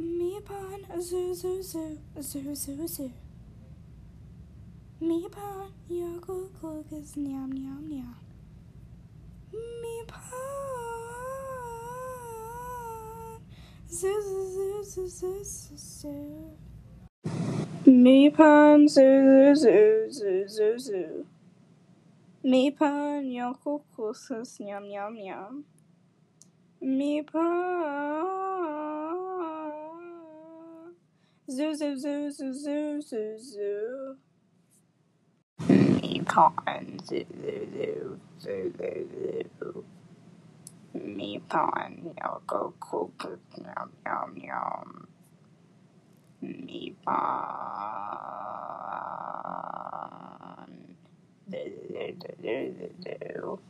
Mi pan a zoo zoo zoo zoo zoo zoo. Mi pan your cuckoo is nyam nyam nyam. Mi pan zoo zoo zoo zoo zoo zoo. Mi pan zoo zoo zoo zoo zoo. Mi pan your cuckoo is nyam nyam nyam. Mi pan zoo zoo zoo zoo zoo zoo zoo. Pawn zoo zoo zoo zoo zoo zoo. Pawn yoko cuckoo yum yum yum. Pawn zoo zoo zoo zoo zoo.